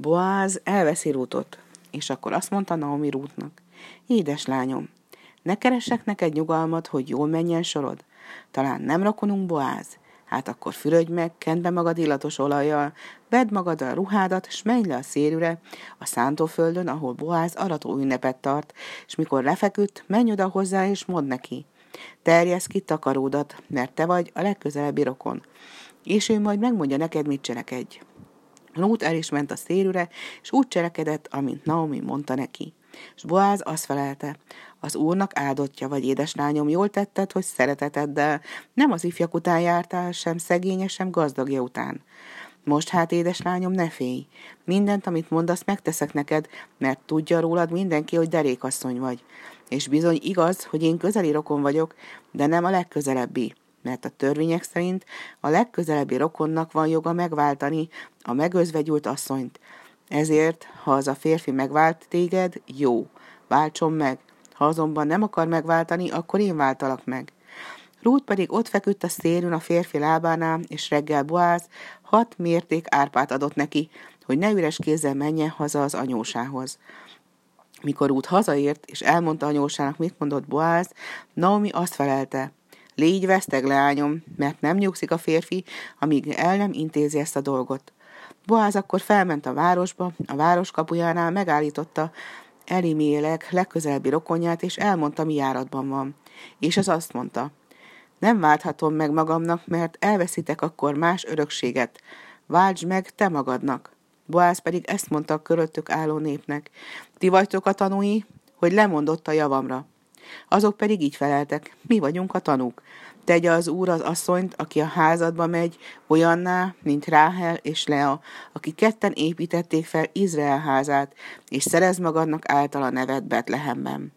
Boáz elveszi Rútot, és akkor azt mondta Naomi Rútnak, édes lányom, ne keressek neked nyugalmat, hogy jól menjen sorod. Talán nem rakonunk Boáz? Hát akkor fürödj meg, kend be magad illatos olajjal, vedd magad a ruhádat, s menj le a szérűre, a szántóföldön, ahol Boáz arató ünnepet tart, és mikor lefeküdt, menj oda hozzá, és mondd neki. Terjesz ki takaródat, mert te vagy a legközelebbi rokon. És ő majd megmondja neked, mit cselekedj. Lút el is ment a szérűre, és úgy cselekedett, amint Naomi mondta neki. És Boáz azt felelte, az úrnak áldottja vagy, édeslányom, jól tetted, hogy szereteteddel, nem az ifjak után jártál, sem szegénye, sem gazdagja után. Most hát, édeslányom, ne félj. Mindent, amit mondasz, megteszek neked, mert tudja rólad mindenki, hogy derékasszony vagy. És bizony igaz, hogy én közeli rokon vagyok, de nem a legközelebbi mert a törvények szerint a legközelebbi rokonnak van joga megváltani a megözvegyült asszonyt. Ezért, ha az a férfi megvált téged, jó, váltson meg. Ha azonban nem akar megváltani, akkor én váltalak meg. Rút pedig ott feküdt a szélün a férfi lábánál, és reggel Boáz hat mérték árpát adott neki, hogy ne üres kézzel menjen haza az anyósához. Mikor út hazaért, és elmondta anyósának, mit mondott Boáz, Naomi azt felelte, Légy veszteg, leányom, mert nem nyugszik a férfi, amíg el nem intézi ezt a dolgot. Boáz akkor felment a városba, a város kapujánál megállította Elimélek legközelebbi rokonját, és elmondta, mi járatban van. És az azt mondta, nem válthatom meg magamnak, mert elveszítek akkor más örökséget. Váltsd meg te magadnak. Boáz pedig ezt mondta a köröttük álló népnek. Ti vagytok a tanúi, hogy lemondott a javamra. Azok pedig így feleltek, mi vagyunk a tanúk. Tegye az úr az asszonyt, aki a házadba megy, olyanná, mint Ráhel és Lea, aki ketten építették fel Izrael házát, és szerez magadnak által a nevet Betlehemben.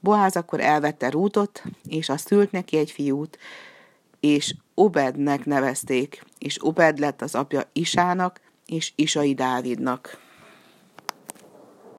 Boáz akkor elvette Rútot, és azt szült neki egy fiút, és Obednek nevezték, és Obed lett az apja Isának, és Isai Dávidnak.